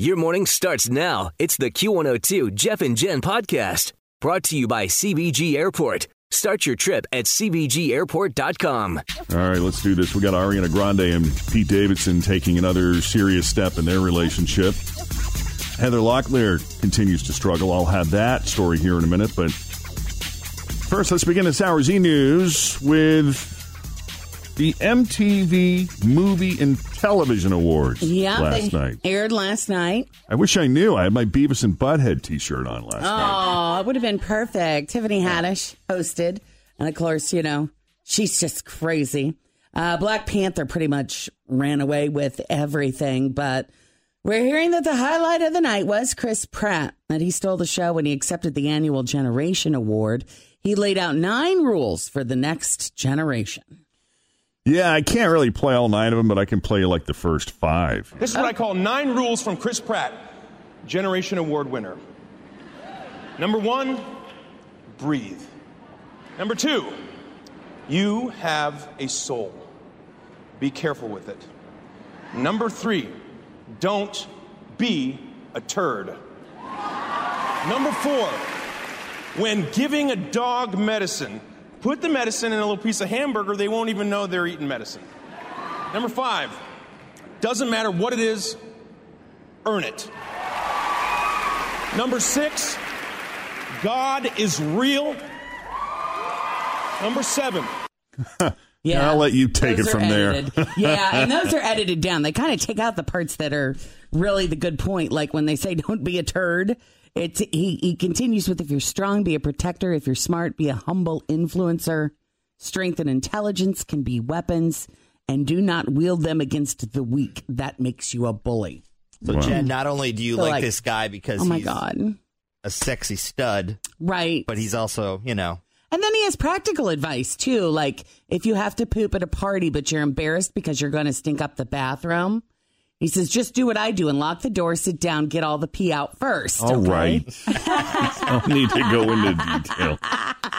Your morning starts now. It's the Q102 Jeff and Jen podcast brought to you by CVG Airport. Start your trip at CVGAirport.com. All right, let's do this. We got Ariana Grande and Pete Davidson taking another serious step in their relationship. Heather Locklear continues to struggle. I'll have that story here in a minute. But first, let's begin this hour's e news with the MTV Movie and Television Awards Yeah, last they night. aired last night. I wish I knew. I had my Beavis and Butthead t shirt on last night. Oh, it would have been perfect. Tiffany Haddish hosted, and of course, you know she's just crazy. Uh, Black Panther pretty much ran away with everything, but we're hearing that the highlight of the night was Chris Pratt, that he stole the show when he accepted the annual Generation Award. He laid out nine rules for the next generation. Yeah, I can't really play all nine of them, but I can play like the first five. This is what I call nine rules from Chris Pratt, Generation Award winner. Number one, breathe. Number two, you have a soul. Be careful with it. Number three, don't be a turd. Number four, when giving a dog medicine, put the medicine in a little piece of hamburger, they won't even know they're eating medicine. Number five, doesn't matter what it is, earn it. Number six, God is real. Number seven, Yeah, I'll let you take Those it from there. yeah, and those are edited down. They kind of take out the parts that are really the good point. Like when they say "Don't be a turd." It's he. He continues with, "If you're strong, be a protector. If you're smart, be a humble influencer. Strength and intelligence can be weapons, and do not wield them against the weak. That makes you a bully." So, Wow. Jen, not only do you So, like, like, this guy because Oh my he's god! a sexy stud, Right. but he's also, you know, And then he has practical advice too, like if you have to poop at a party but you're embarrassed because you're going to stink up the bathroom. He says, just do what I do and lock the door, sit down, get all the pee out first. All okay? right. I don't need to go into detail.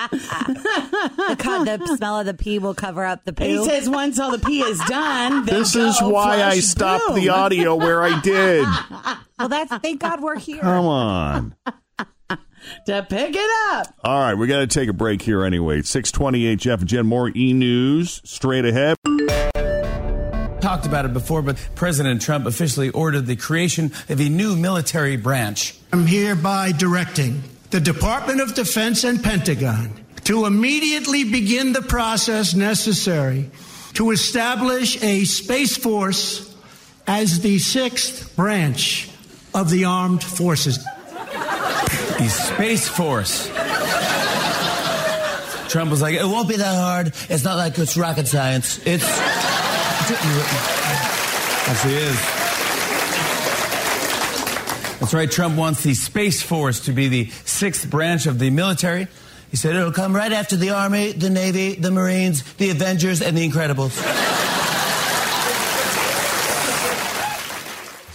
The, co- the smell of the pee will cover up the poo. He says once all the pee is done, This is why I stopped boom. the audio where I did. well, that's thank God we're here. Come on. to pick it up. All right, we got to take a break here anyway. 628 Jeff and Jen, more e news straight ahead. talked about it before, but President Trump officially ordered the creation of a new military branch. I'm hereby directing the Department of Defense and Pentagon to immediately begin the process necessary to establish a Space Force as the sixth branch of the armed forces. The Space Force. Trump was like, it won't be that hard. It's not like it's rocket science. It's. Actually is. That's right. Trump wants the Space Force to be the sixth branch of the military. He said it'll come right after the Army, the Navy, the Marines, the Avengers, and the Incredibles.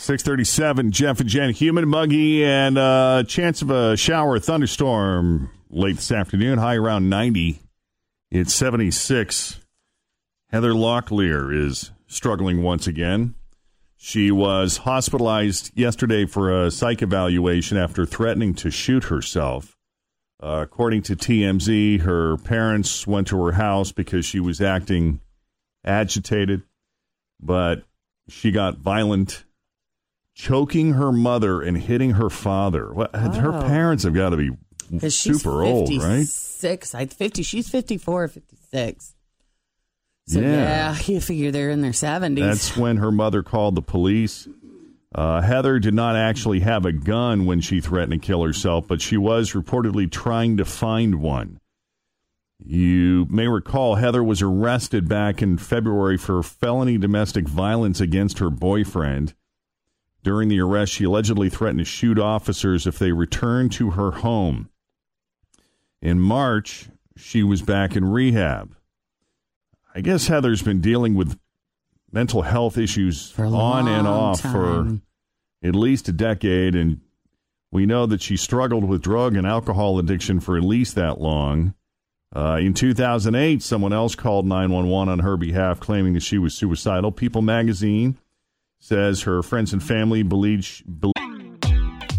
637 Jeff and Jen, human muggy, and uh, chance of a shower, thunderstorm late this afternoon, high around 90. It's 76. Heather Locklear is struggling once again. She was hospitalized yesterday for a psych evaluation after threatening to shoot herself. Uh, according to TMZ, her parents went to her house because she was acting agitated, but she got violent choking her mother and hitting her father. What, Her Oh. parents have got to be 'Cause she's super old, right? 56, I 50. She's 54 or 56. So Yeah. yeah. you figure they're in their 70s. That's when her mother called the police. Uh, Heather did not actually have a gun when she threatened to kill herself, but she was reportedly trying to find one. You may recall Heather was arrested back in February for felony domestic violence against her boyfriend. During the arrest, she allegedly threatened to shoot officers if they returned to her home. In March, she was back in rehab. I guess Heather's been dealing with mental health issues on and off for at least a decade, and we know that she struggled with drug and alcohol addiction for at least that long. Uh, in 2008, someone else called 911 on her behalf, claiming that she was suicidal. People magazine says her friends and family believe. She,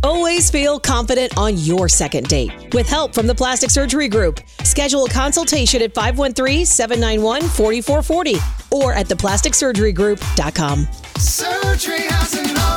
Always feel confident on your second date. With help from the Plastic Surgery Group, schedule a consultation at 513-791-4440 or at theplasticsurgerygroup.com. Surgery has an art.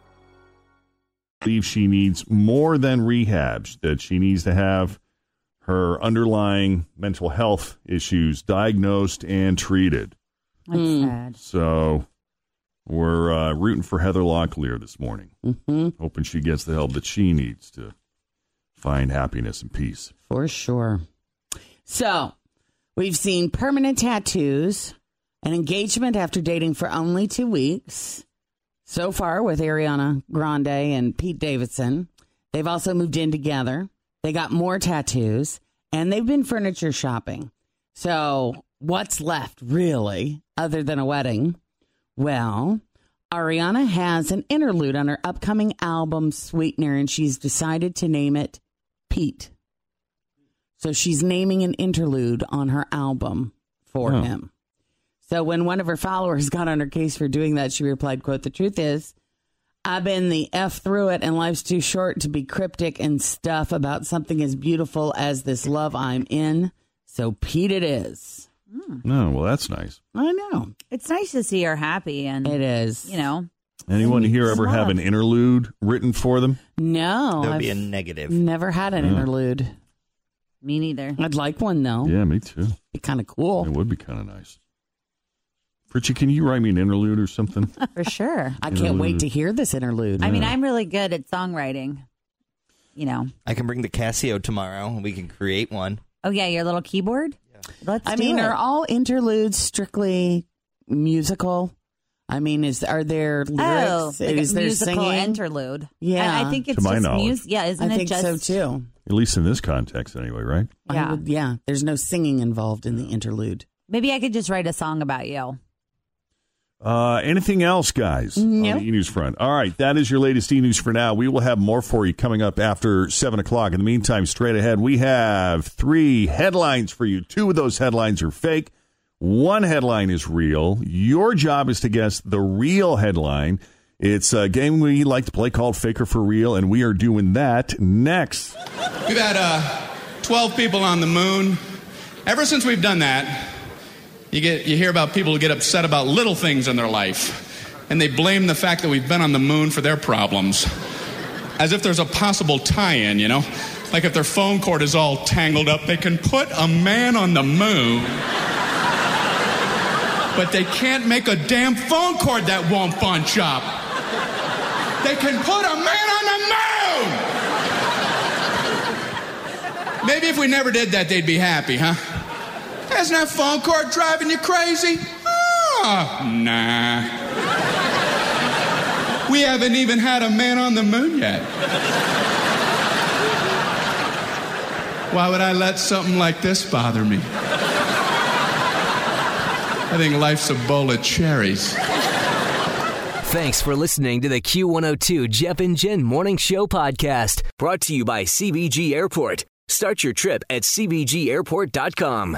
Believe she needs more than rehab, that she needs to have her underlying mental health issues diagnosed and treated. That's sad. So we're uh, rooting for Heather Locklear this morning, hmm hoping she gets the help that she needs to find happiness and peace. For sure. So, we've seen permanent tattoos, an engagement after dating for only two weeks. So far with Ariana Grande and Pete Davidson. They've also moved in together. They got more tattoos and they've been furniture shopping. So, what's left really other than a wedding? Well, Ariana has an interlude on her upcoming album Sweetener and she's decided to name it Pete. So she's naming an interlude on her album for Oh. him. So when one of her followers got on her case for doing that, she replied, quote, the truth is, I've been the F through it and life's too short to be cryptic and stuff about something as beautiful as this love I'm in. So Pete it is. No, well, that's nice. I know. It's nice to see her happy and It is. you know. Anyone here ever have an interlude written for them? No. That would be a I've negative. never had an Yeah. interlude. Me neither. I'd like one though. Yeah, me too. Be kind of cool. It would be kind of nice. Fritchie, can you write me an interlude or something? For sure. I can't wait to hear this interlude. I mean, I'm really good at songwriting. You know. I can bring the Casio tomorrow and we can create one. Oh yeah, your little keyboard. Let's. I do mean, it. are all interludes strictly musical? I mean, is are there oh, lyrics? like is a there musical singing? interlude? Yeah. I, I think To it's my just knowledge. music. Yeah, isn't I it think just so too. At least in this context, anyway, right? I Yeah. would- yeah. There's no singing involved in the interlude. Maybe I could just write a song about you. Uh, anything else, guys? Nope. On the e news front. All right, that is your latest e news for now. We will have more for you coming up after seven o'clock. In the meantime, straight ahead, we have three headlines for you. Two of those headlines are fake. One headline is real. Your job is to guess the real headline. It's a game we like to play called Faker for Real, and we are doing that next. We've had uh, 12 people on the moon. Ever since we've done that, you, get, you hear about people who get upset about little things in their life, and they blame the fact that we've been on the moon for their problems. As if there's a possible tie in, you know? Like if their phone cord is all tangled up, they can put a man on the moon, but they can't make a damn phone cord that won't bunch up. They can put a man on the moon! Maybe if we never did that, they'd be happy, huh? Isn't that phone cord driving you crazy? Oh, nah. We haven't even had a man on the moon yet. Why would I let something like this bother me? I think life's a bowl of cherries. Thanks for listening to the Q102 Jeff and Jen Morning Show podcast, brought to you by CVG Airport. Start your trip at CVGAirport.com.